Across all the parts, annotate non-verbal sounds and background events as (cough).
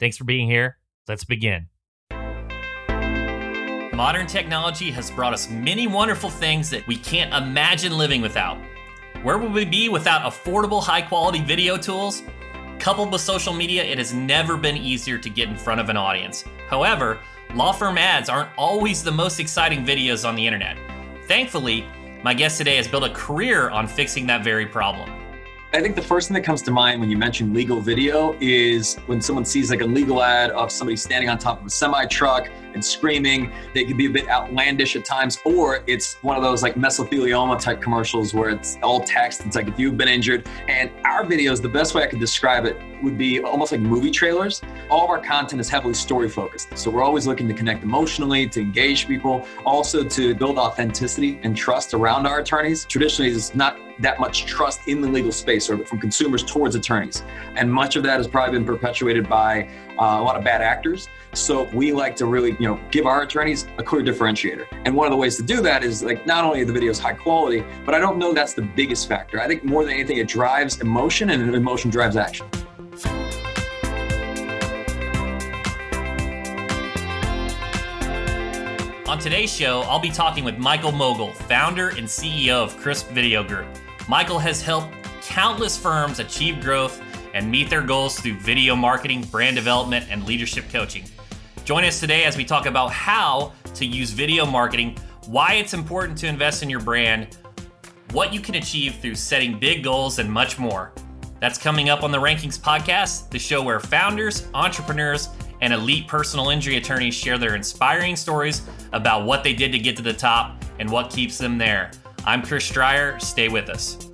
Thanks for being here. Let's begin. Modern technology has brought us many wonderful things that we can't imagine living without. Where would we be without affordable, high quality video tools? Coupled with social media, it has never been easier to get in front of an audience. However, law firm ads aren't always the most exciting videos on the internet. Thankfully, my guest today has built a career on fixing that very problem. I think the first thing that comes to mind when you mention legal video is when someone sees like a legal ad of somebody standing on top of a semi truck and screaming. They can be a bit outlandish at times, or it's one of those like mesothelioma type commercials where it's all text. It's like if you've been injured. And our videos, the best way I could describe it would be almost like movie trailers. All of our content is heavily story focused. So we're always looking to connect emotionally, to engage people, also to build authenticity and trust around our attorneys. Traditionally, there's not that much trust in the legal space or from consumers towards attorneys. And much of that has probably been perpetuated by uh, a lot of bad actors. So we like to really, you know, give our attorneys a clear differentiator. And one of the ways to do that is like not only the videos high quality, but I don't know that's the biggest factor. I think more than anything, it drives emotion and emotion drives action. On today's show, I'll be talking with Michael Mogill, founder and CEO of Crisp Video Group. Michael has helped countless firms achieve growth and meet their goals through video marketing, brand development, and leadership coaching. Join us today as we talk about how to use video marketing, why it's important to invest in your brand, what you can achieve through setting big goals, and much more. That's coming up on the Rankings Podcast, the show where founders, entrepreneurs, and elite personal injury attorneys share their inspiring stories about what they did to get to the top and what keeps them there. I'm Chris Dreyer. Stay with us.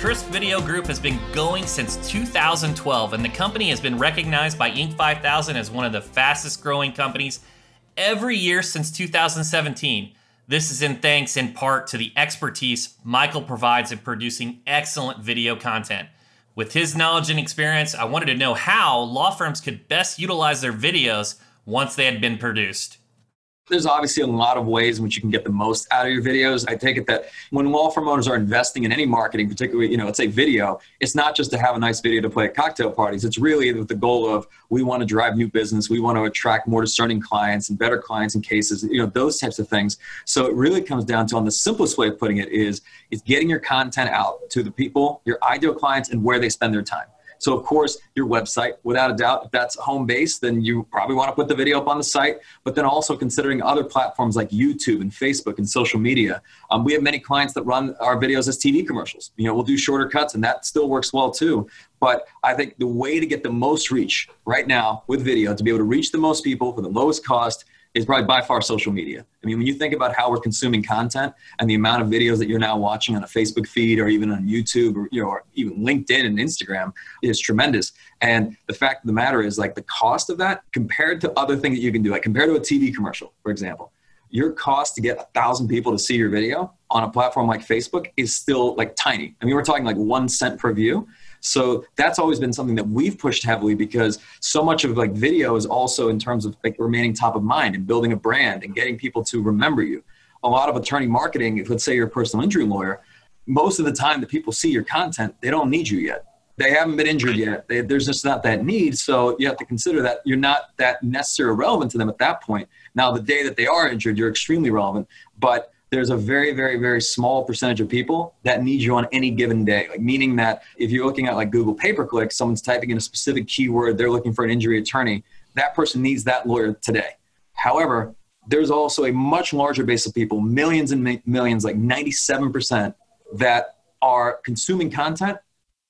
Crisp Video Group has been going since 2012, and the company has been recognized by Inc. 5000 as one of the fastest growing companies every year since 2017. This is in thanks in part to the expertise Michael provides in producing excellent video content. With his knowledge and experience, I wanted to know how law firms could best utilize their videos once they had been produced there's obviously a lot of ways in which you can get the most out of your videos. I take it that when law firm owners are investing in any marketing, particularly, you know, let's say video, it's not just to have a nice video to play at cocktail parties. It's really with the goal of we want to drive new business, we want to attract more discerning clients and better clients and cases, you know, those types of things. So it really comes down to on the simplest way of putting it is is getting your content out to the people, your ideal clients, and where they spend their time. So, of course, your website, without a doubt, if that's home base, then you probably want to put the video up on the site. But then also considering other platforms like YouTube and Facebook and social media. Um, we have many clients that run our videos as TV commercials. You know, we'll do shorter cuts, and that still works well too. But I think the way to get the most reach right now with video, to be able to reach the most people for the lowest cost, is probably by far social media. I mean, when you think about how we're consuming content and the amount of videos that you're now watching on a Facebook feed or even on YouTube or, you know, or even LinkedIn and Instagram is tremendous. And the fact of the matter is like the cost of that compared to other things that you can do, like compared to a TV commercial, for example, your cost to get a thousand people to see your video on a platform like Facebook is still like tiny. I mean, we're talking like one cent per view. So that's always been something that we've pushed heavily because so much of like video is also in terms of like remaining top of mind and building a brand and getting people to remember you. A lot of attorney marketing, if let's say you're a personal injury lawyer, most of the time that people see your content, they don't need you yet. They haven't been injured yet. They, there's just not that need. So you have to consider that you're not that necessarily relevant to them at that point. Now, the day that they are injured, you're extremely relevant. But there's a very, very, very small percentage of people that need you on any given day. Like meaning that if you're looking at like Google pay per click, someone's typing in a specific keyword, they're looking for an injury attorney. That person needs that lawyer today. However, there's also a much larger base of people, millions and millions, like 97%, that are consuming content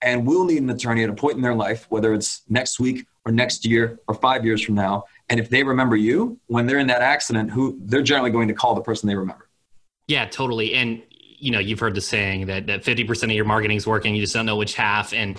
and will need an attorney at a point in their life, whether it's next week or next year or five years from now. And if they remember you when they're in that accident, who they're generally going to call the person they remember. Yeah, totally. And you know you've heard the saying that that 50% of your marketing is working you just don't know which half. And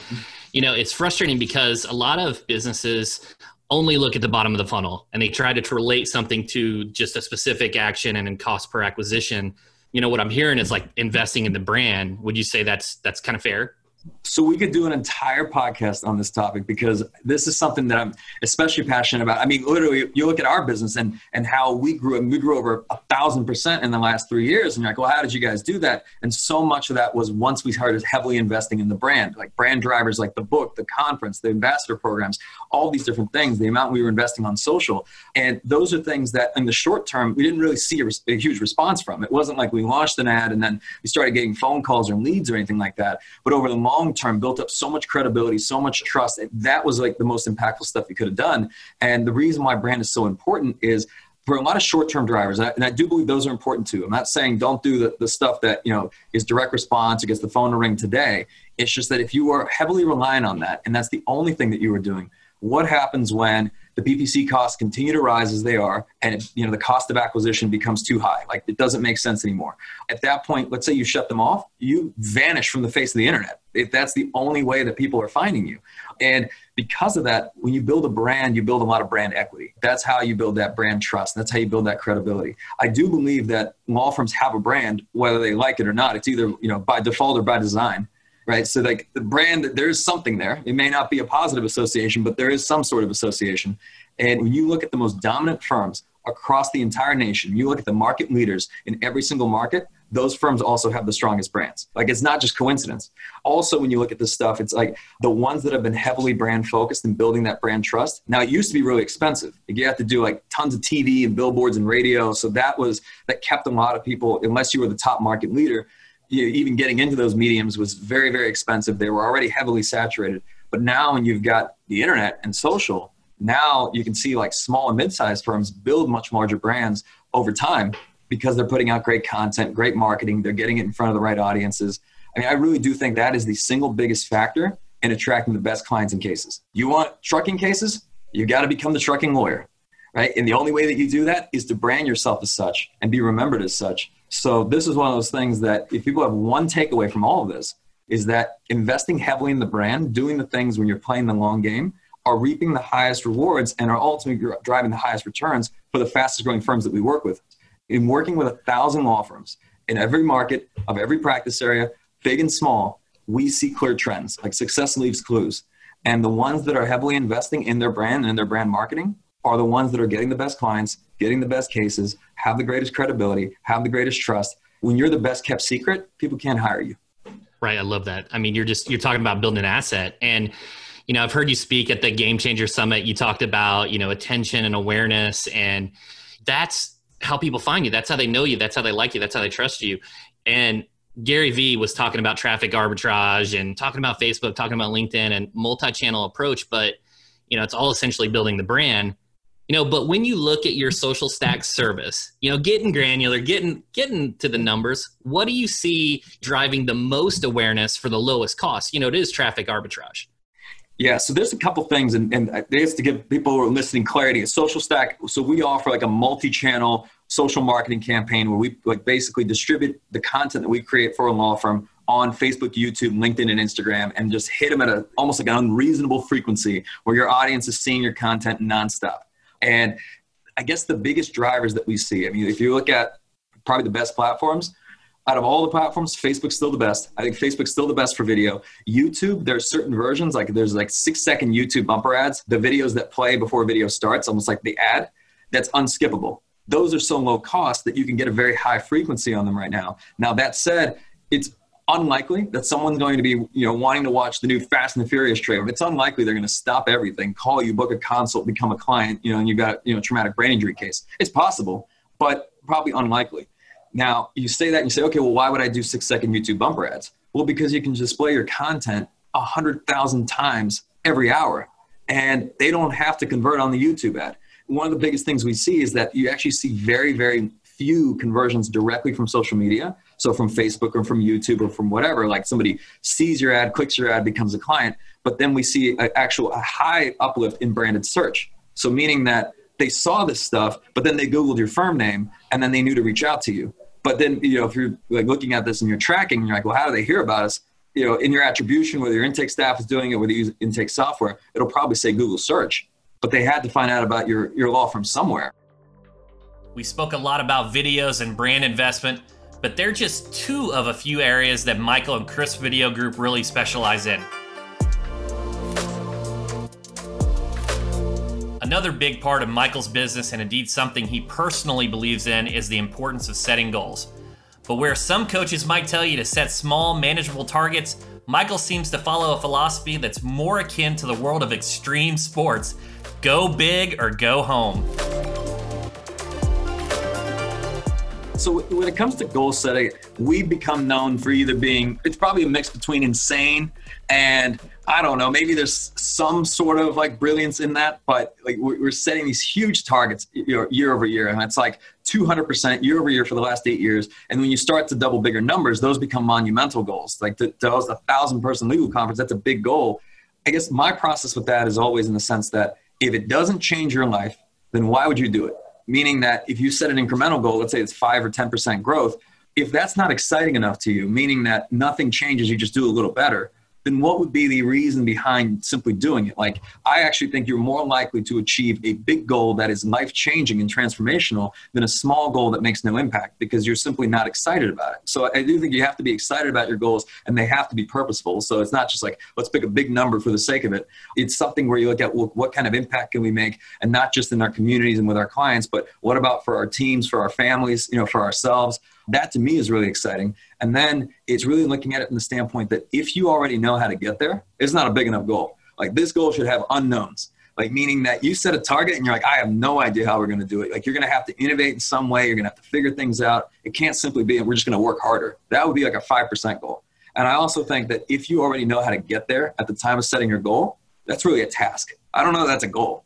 you know it's frustrating because a lot of businesses only look at the bottom of the funnel and they try to relate something to just a specific action and cost per acquisition. You know what i'm hearing is like investing in the brand. Would you say that's that's kind of fair so we could do an entire podcast on this topic because this is something that I'm especially passionate about. I mean, literally, you look at our business and and how we grew, and we grew over a thousand percent in the last three years. And you're like, well, how did you guys do that? And so much of that was once we started heavily investing in the brand, like brand drivers, like the book, the conference, the ambassador programs, all these different things. The amount we were investing on social, and those are things that in the short term we didn't really see a, a huge response from. It wasn't like we launched an ad and then we started getting phone calls or leads or anything like that. But over the long long term built up so much credibility, so much trust. That was like the most impactful stuff you could have done. And the reason why brand is so important is for a lot of short-term drivers, and I do believe those are important too. I'm not saying don't do the, the stuff that you know is direct response or gets the phone to ring today. It's just that if you are heavily relying on that, and that's the only thing that you are doing, what happens when the PPC costs continue to rise as they are, and you know the cost of acquisition becomes too high. Like it doesn't make sense anymore. At that point, let's say you shut them off, you vanish from the face of the internet. If that's the only way that people are finding you, and because of that, when you build a brand, you build a lot of brand equity. That's how you build that brand trust. That's how you build that credibility. I do believe that law firms have a brand, whether they like it or not. It's either you know by default or by design right? So like the brand, there's something there. It may not be a positive association, but there is some sort of association. And when you look at the most dominant firms across the entire nation, you look at the market leaders in every single market, those firms also have the strongest brands. Like it's not just coincidence. Also, when you look at this stuff, it's like the ones that have been heavily brand focused and building that brand trust. Now, it used to be really expensive. Like You have to do like tons of TV and billboards and radio. So that was that kept a lot of people, unless you were the top market leader, you know, even getting into those mediums was very, very expensive. They were already heavily saturated. But now, when you've got the internet and social, now you can see like small and mid-sized firms build much larger brands over time because they're putting out great content, great marketing, they're getting it in front of the right audiences. I mean, I really do think that is the single biggest factor in attracting the best clients and cases. You want trucking cases? You've got to become the trucking lawyer, right? And the only way that you do that is to brand yourself as such and be remembered as such so this is one of those things that if people have one takeaway from all of this is that investing heavily in the brand, doing the things when you're playing the long game are reaping the highest rewards and are ultimately driving the highest returns for the fastest growing firms that we work with. In working with a thousand law firms in every market of every practice area, big and small, we see clear trends like success leaves clues. And the ones that are heavily investing in their brand and in their brand marketing are the ones that are getting the best clients, getting the best cases, have the greatest credibility, have the greatest trust. When you're the best kept secret, people can't hire you. Right. I love that. I mean, you're just, you're talking about building an asset. And, you know, I've heard you speak at the Game Changer Summit. You talked about, you know, attention and awareness. And that's how people find you. That's how they know you. That's how they like you. That's how they trust you. And Gary Vee was talking about traffic arbitrage and talking about Facebook, talking about LinkedIn and multi channel approach. But, you know, it's all essentially building the brand you know but when you look at your social stack service you know getting granular getting getting to the numbers what do you see driving the most awareness for the lowest cost you know it is traffic arbitrage yeah, so there's a couple things, and, and just to give people who are listening clarity, a social stack. So we offer like a multi-channel social marketing campaign where we like basically distribute the content that we create for a law firm on Facebook, YouTube, LinkedIn, and Instagram, and just hit them at a almost like an unreasonable frequency where your audience is seeing your content nonstop. And I guess the biggest drivers that we see, I mean, if you look at probably the best platforms, out of all the platforms, Facebook's still the best. I think Facebook's still the best for video. YouTube, there's certain versions, like there's like six second YouTube bumper ads, the videos that play before video starts, almost like the ad, that's unskippable. Those are so low cost that you can get a very high frequency on them right now. Now, that said, it's unlikely that someone's going to be, you know, wanting to watch the new Fast and the Furious trailer. It's unlikely they're going to stop everything, call you, book a consult, become a client, you know, and you've got, you know, traumatic brain injury case. It's possible, but probably unlikely. Now, you say that and you say, okay, well, why would I do six second YouTube bumper ads? Well, because you can display your content a hundred thousand times every hour, and they don't have to convert on the YouTube ad. One of the biggest things we see is that you actually see very, very few conversions directly from social media. So from Facebook or from YouTube or from whatever, like somebody sees your ad, clicks your ad, becomes a client. But then we see an actual a high uplift in branded search. So meaning that they saw this stuff, but then they Googled your firm name and then they knew to reach out to you. But then, you know, if you're like looking at this and you're tracking, you're like, well, how do they hear about us? You know, in your attribution, whether your intake staff is doing it, whether you use intake software, it'll probably say Google search. But they had to find out about your, your law firm somewhere. We spoke a lot about videos and brand investment, but they're just two of a few areas that Michael and Crisp Video Group really specialize in. Another big part of Michael's business, and indeed something he personally believes in, is the importance of setting goals. But where some coaches might tell you to set small, manageable targets, Michael seems to follow a philosophy that's more akin to the world of extreme sports go big or go home. So when it comes to goal setting, we become known for either being it's probably a mix between insane and I don't know, maybe there's some sort of like brilliance in that, but like we're setting these huge targets year, over year, and it's like 200% year over year for the last eight years. And when you start to double bigger numbers, those become monumental goals. Like to, to host a thousand person legal conference, that's a big goal. I guess my process with that is always in the sense that if it doesn't change your life, then why would you do it? Meaning that if you set an incremental goal, let's say it's five or 10% growth, if that's not exciting enough to you, meaning that nothing changes, you just do a little better, then what would be the reason behind simply doing it? Like, I actually think you're more likely to achieve a big goal that is life changing and transformational than a small goal that makes no impact because you're simply not excited about it. So, I do think you have to be excited about your goals and they have to be purposeful. So, it's not just like, let's pick a big number for the sake of it. It's something where you look at well, what kind of impact can we make, and not just in our communities and with our clients, but what about for our teams, for our families, you know, for ourselves? That to me is really exciting. And then it's really looking at it from the standpoint that if you already know how to get there, it's not a big enough goal. Like this goal should have unknowns. Like meaning that you set a target and you're like, I have no idea how we're going to do it. Like you're going to have to innovate in some way. You're going to have to figure things out. It can't simply be we're just going to work harder. That would be like a five percent goal. And I also think that if you already know how to get there at the time of setting your goal, that's really a task. I don't know that's a goal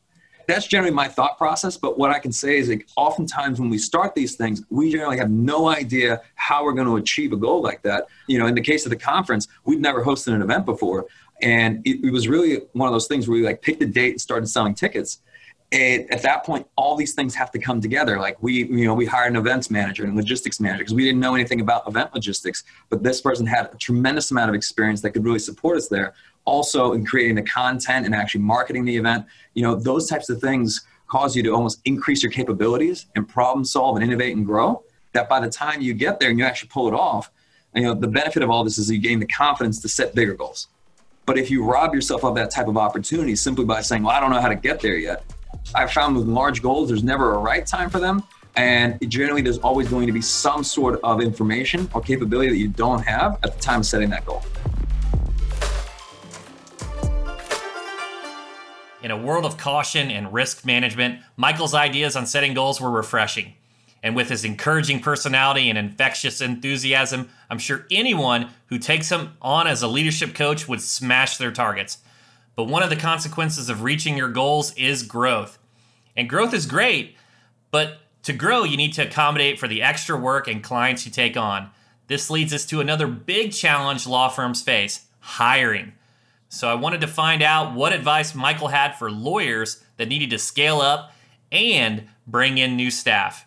that's generally my thought process. But what I can say is like oftentimes when we start these things, we generally have no idea how we're going to achieve a goal like that. You know, in the case of the conference, we'd never hosted an event before. And it, it was really one of those things where we like picked a date and started selling tickets. And at that point, all these things have to come together. Like we, you know, we hired an events manager and logistics manager because we didn't know anything about event logistics, but this person had a tremendous amount of experience that could really support us there also in creating the content and actually marketing the event. You know those types of things cause you to almost increase your capabilities and problem solve and innovate and grow. That by the time you get there and you actually pull it off you know the benefit of all this is you gain the confidence to set bigger goals. But if you rob yourself of that type of opportunity simply by saying well i don't know how to get there yet i've found with large goals there's never a right time for them. And generally there's always going to be some sort of information or capability that you don't have at the time of setting that goal In a world of caution and risk management, Michael's ideas on setting goals were refreshing. And with his encouraging personality and infectious enthusiasm, I'm sure anyone who takes him on as a leadership coach would smash their targets. But one of the consequences of reaching your goals is growth. And growth is great, but to grow, you need to accommodate for the extra work and clients you take on. This leads us to another big challenge law firms face hiring. So I wanted to find out what advice Michael had for lawyers that needed to scale up and bring in new staff.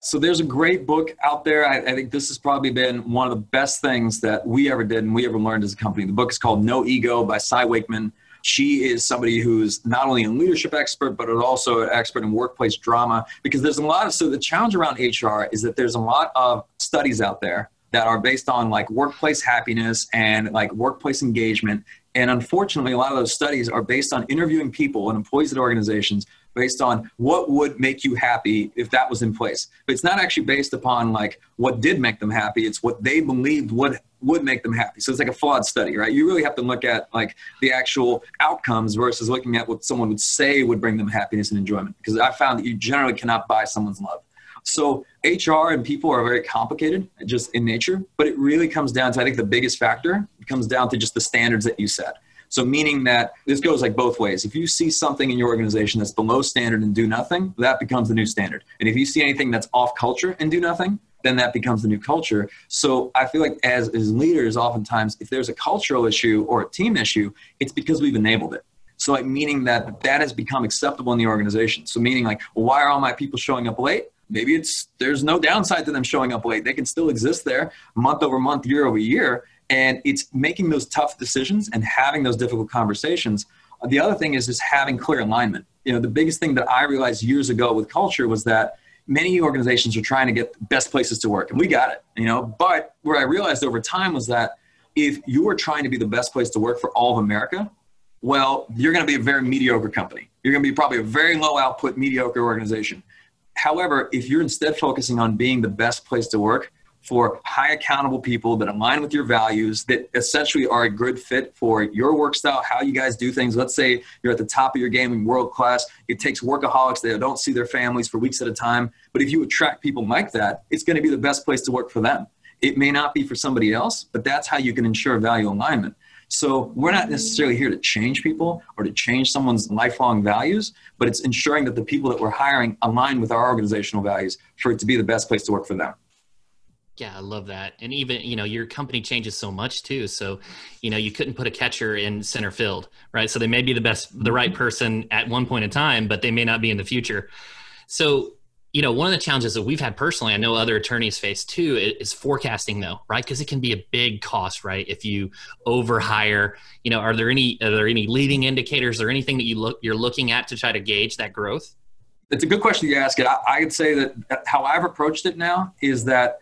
So there's a great book out there. I, I, think this has probably been one of the best things that we ever did and we ever learned as a company. The book is called No Ego by Cy Wakeman. She is somebody who's not only a leadership expert, but also an expert in workplace drama. Because there's a lot of so the challenge around HR is that there's a lot of studies out there that are based on like workplace happiness and like workplace engagement and unfortunately, a lot of those studies are based on interviewing people and employees at organizations based on what would make you happy if that was in place. But it's not actually based upon like what did make them happy. It's what they believed would would make them happy. So it's like a flawed study, right? You really have to look at like the actual outcomes versus looking at what someone would say would bring them happiness and enjoyment. Because I found that you generally cannot buy someone's love. So HR and people are very complicated just in nature, but it really comes down to, I think the biggest factor comes down to just the standards that you set. So meaning that this goes like both ways. If you see something in your organization that's below standard and do nothing, that becomes the new standard. And if you see anything that's off culture and do nothing, then that becomes the new culture. So I feel like as, as leaders, oftentimes, if there's a cultural issue or a team issue, it's because we've enabled it. So like meaning that that has become acceptable in the organization. So meaning like, why are all my people showing up late? Maybe it's there's no downside to them showing up late. They can still exist there month over month, year over year. And it's making those tough decisions and having those difficult conversations. The other thing is just having clear alignment. You know, the biggest thing that I realized years ago with culture was that many organizations are trying to get best places to work, and we got it. You know, but what I realized over time was that if you are trying to be the best place to work for all of America, well, you're going to be a very mediocre company. You're going to be probably a very low output, mediocre organization. However, if you're instead focusing on being the best place to work for high accountable people that align with your values, that essentially are a good fit for your work style, how you guys do things. Let's say you're at the top of your game in world class. It takes workaholics that don't see their families for weeks at a time. But if you attract people like that, it's going to be the best place to work for them. It may not be for somebody else, but that's how you can ensure value alignment. So we're not necessarily here to change people or to change someone's lifelong values, but it's ensuring that the people that we're hiring align with our organizational values for it to be the best place to work for them. Yeah, I love that. And even, you know, your company changes so much too. So, you know, you couldn't put a catcher in center field, right? So they may be the best, the right person at one point in time, but they may not be in the future. So you know, one of the challenges that we've had personally, I know other attorneys face too, is forecasting though, right? Because it can be a big cost, right? If you overhire, you know, are there any are there any leading indicators or anything that you look you're looking at to try to gauge that growth? It's a good question you ask it. I, I would say that uh, how I've approached it now is that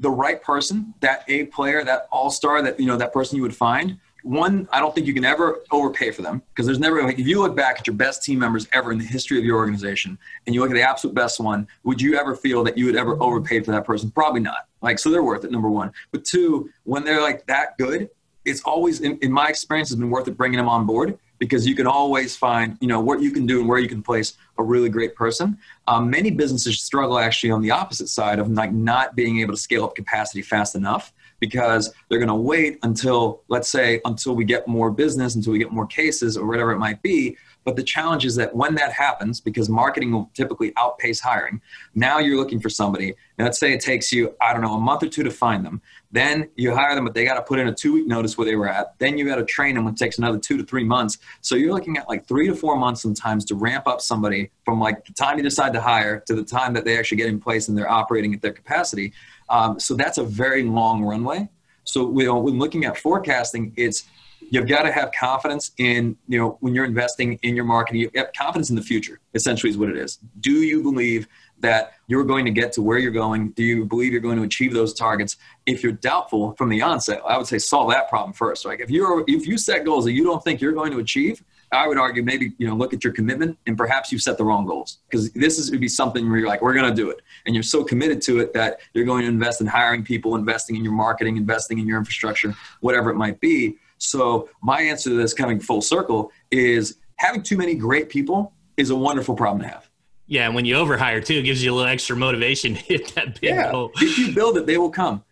the right person, that A player, that all star, that you know, that person you would find one, I don't think you can ever overpay for them because there's never if you look back at your best team members ever in the history of your organization and you look at the absolute best one, would you ever feel that you would ever overpay for that person? Probably not. Like so they're worth it, number one. But two, when they're like that good, it's always in, in my experience has been worth it bringing them on board because you can always find you know what you can do and where you can place a really great person um, many businesses struggle actually on the opposite side of like not being able to scale up capacity fast enough because they're going to wait until let's say until we get more business until we get more cases or whatever it might be. But the challenge is that when that happens because marketing will typically outpace hiring now you're looking for somebody. And let's say it takes you i don't know a month or two to find them then you hire them but they got to put in a two week notice where they were at then you got to train them which takes another two to three months so you're looking at like three to four months sometimes to ramp up somebody from like the time you decide to hire to the time that they actually get in place and they're operating at their capacity um, so that's a very long runway. So know, when looking at forecasting, it's you've got to have confidence in you know when you're investing in your marketing. You have confidence in the future. Essentially, is what it is. Do you believe that you're going to get to where you're going? Do you believe you're going to achieve those targets? If you're doubtful from the onset, I would say solve that problem first. Like if you're if you set goals that you don't think you're going to achieve, I would argue maybe you know look at your commitment and perhaps you've set the wrong goals because this is would be something where you're like we're going to do it and you're so committed to it that you're going to invest in hiring people, investing in your marketing, investing in your infrastructure, whatever it might be. So my answer to this coming full circle is having too many great people is a wonderful problem to have. Yeah, and when you overhire too, it gives you a little extra motivation to (laughs) hit that big yeah. goal. If you build it, they will come.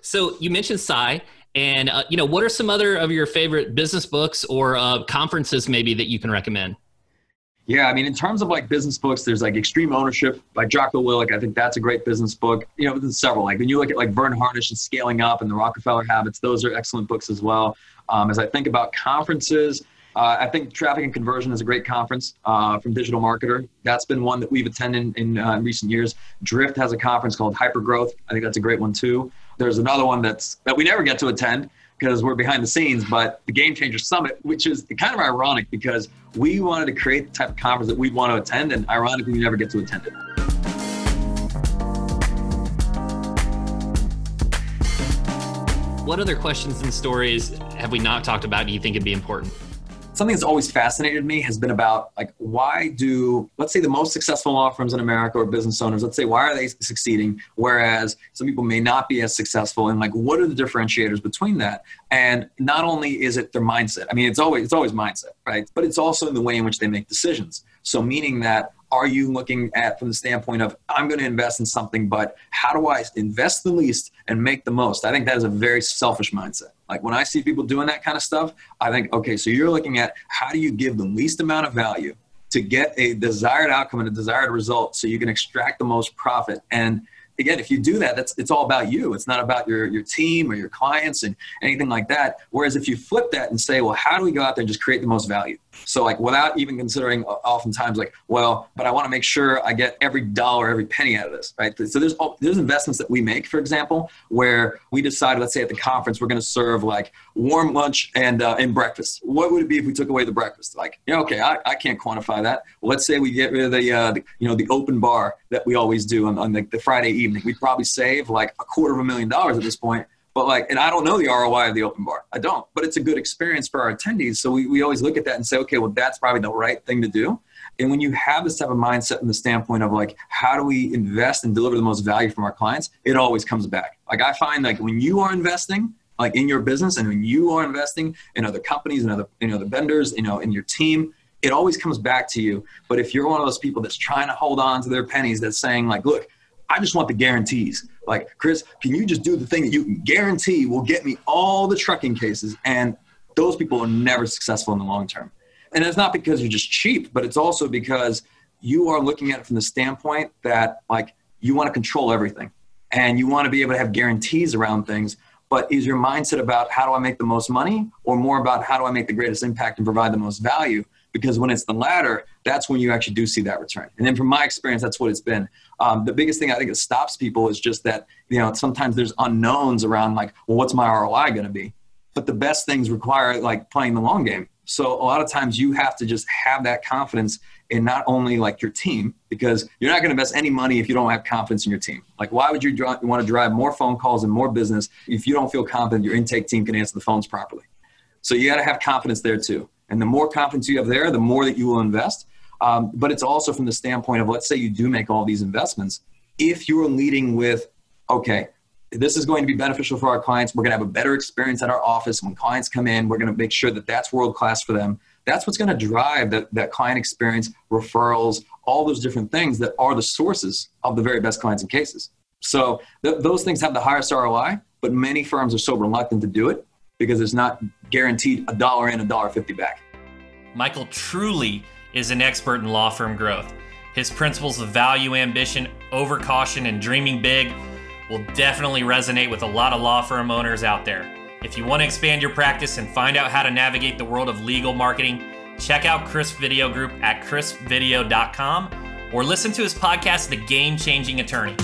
So you mentioned Cy. And uh, you know, what are some other of your favorite business books or uh, conferences maybe that you can recommend? Yeah, I mean, in terms of like business books, there's like Extreme Ownership by Jocko Willink. I think that's a great business book. You know, there's several. Like when you look at like Verne Harnish and Scaling Up and the Rockefeller Habits, those are excellent books as well. Um, as I think about conferences, uh, I think Traffic and Conversion is a great conference uh, from Digital Marketer. That's been one that we've attended in, uh, in recent years. Drift has a conference called Hypergrowth. I think that's a great one too. There's another one that's that we never get to attend because we're behind the scenes, but the Game Changer Summit, which is kind of ironic because we wanted to create the type of conference that we'd want to attend, and ironically, we never get to attend it. What other questions and stories have we not talked about? Do you think would be important? Something that's always fascinated me has been about like why do let's say the most successful law firms in america or business owners let's say why are they succeeding? Whereas some people may not be as successful and like what are the differentiators between that? And not only is it their mindset i mean it's always it's always mindset right? But it's also in the way in which they make decisions. So meaning that are you looking at from the standpoint of i'm going to invest in something but how do i invest the least and make the most? I think that is a very selfish mindset. Like when i see people doing that kind of stuff i think okay so you're looking at how do you give the least amount of value to get a desired outcome and a desired result so you can extract the most profit? And again, if you do that, that's it's all about you. It's not about your your team or your clients and anything like that. Whereas if you flip that and say, well, how do we go out there and just create the most value? So like without even considering oftentimes like, well, but I want to make sure I get every dollar, every penny out of this, right? So there's there's investments that we make, for example, where we decide, let's say at the conference, we're going to serve like warm lunch and uh, and breakfast. What would it be if we took away the breakfast? Like, yeah, okay, I, I can't quantify that. Well, let's say we get rid of the, uh, the you know the open bar that we always do on, on the, the Friday evening. We'd probably save like a quarter of a million dollars at this point but like, and I don't know the ROI of the open bar. I don't, but it's a good experience for our attendees. So we, we always look at that and say, okay, well, that's probably the right thing to do. And when you have this type of mindset in the standpoint of like, how do we invest and deliver the most value from our clients? It always comes back. Like I find like when you are investing, like in your business and when you are investing in other companies and other, you know, the vendors, you know, in your team, it always comes back to you. But if you're one of those people that's trying to hold on to their pennies, that's saying like, look, I just want the guarantees. Like, Chris, can you just do the thing that you can guarantee will get me all the trucking cases? And those people are never successful in the long term. And it's not because you're just cheap, but it's also because you are looking at it from the standpoint that, like, you want to control everything and you want to be able to have guarantees around things. But is your mindset about how do I make the most money or more about how do I make the greatest impact and provide the most value? Because when it's the latter, that's when you actually do see that return. And then from my experience, that's what it's been. Um, the biggest thing I think that stops people is just that, you know, sometimes there's unknowns around like, well, what's my ROI going to be? But the best things require like playing the long game. So a lot of times you have to just have that confidence in not only like your team, because you're not going to invest any money if you don't have confidence in your team. Like, why would you, you want to drive more phone calls and more business if you don't feel confident your intake team can answer the phones properly? So you got to have confidence there too. And the more confidence you have there, the more that you will invest. Um, but it's also from the standpoint of let's say you do make all these investments. If you're leading with, okay, this is going to be beneficial for our clients. We're going to have a better experience at our office. When clients come in, we're going to make sure that that's world class for them. That's what's going to drive that, that client experience, referrals, all those different things that are the sources of the very best clients and cases. So th- those things have the highest ROI, but many firms are so reluctant to do it because it's not guaranteed a dollar in, a dollar fifty back. Michael truly is an expert in law firm growth. His principles of value, ambition, overcaution, and dreaming big will definitely resonate with a lot of law firm owners out there. If you want to expand your practice and find out how to navigate the world of legal marketing, check out Crisp Video Group at crispvideo.com or listen to his podcast, The Game Changing Attorney.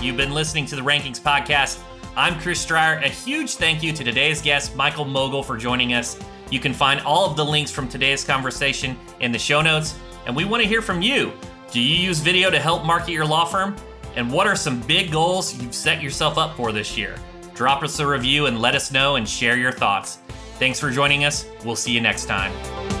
You've been listening to the Rankings Podcast. I'm Chris Dreyer. A huge thank you to today's guest, Michael Mogill, for joining us. You can find all of the links from today's conversation in the show notes. And we want to hear from you. Do you use video to help market your law firm? And what are some big goals you've set yourself up for this year? Drop us a review and let us know and share your thoughts. Thanks for joining us. We'll see you next time.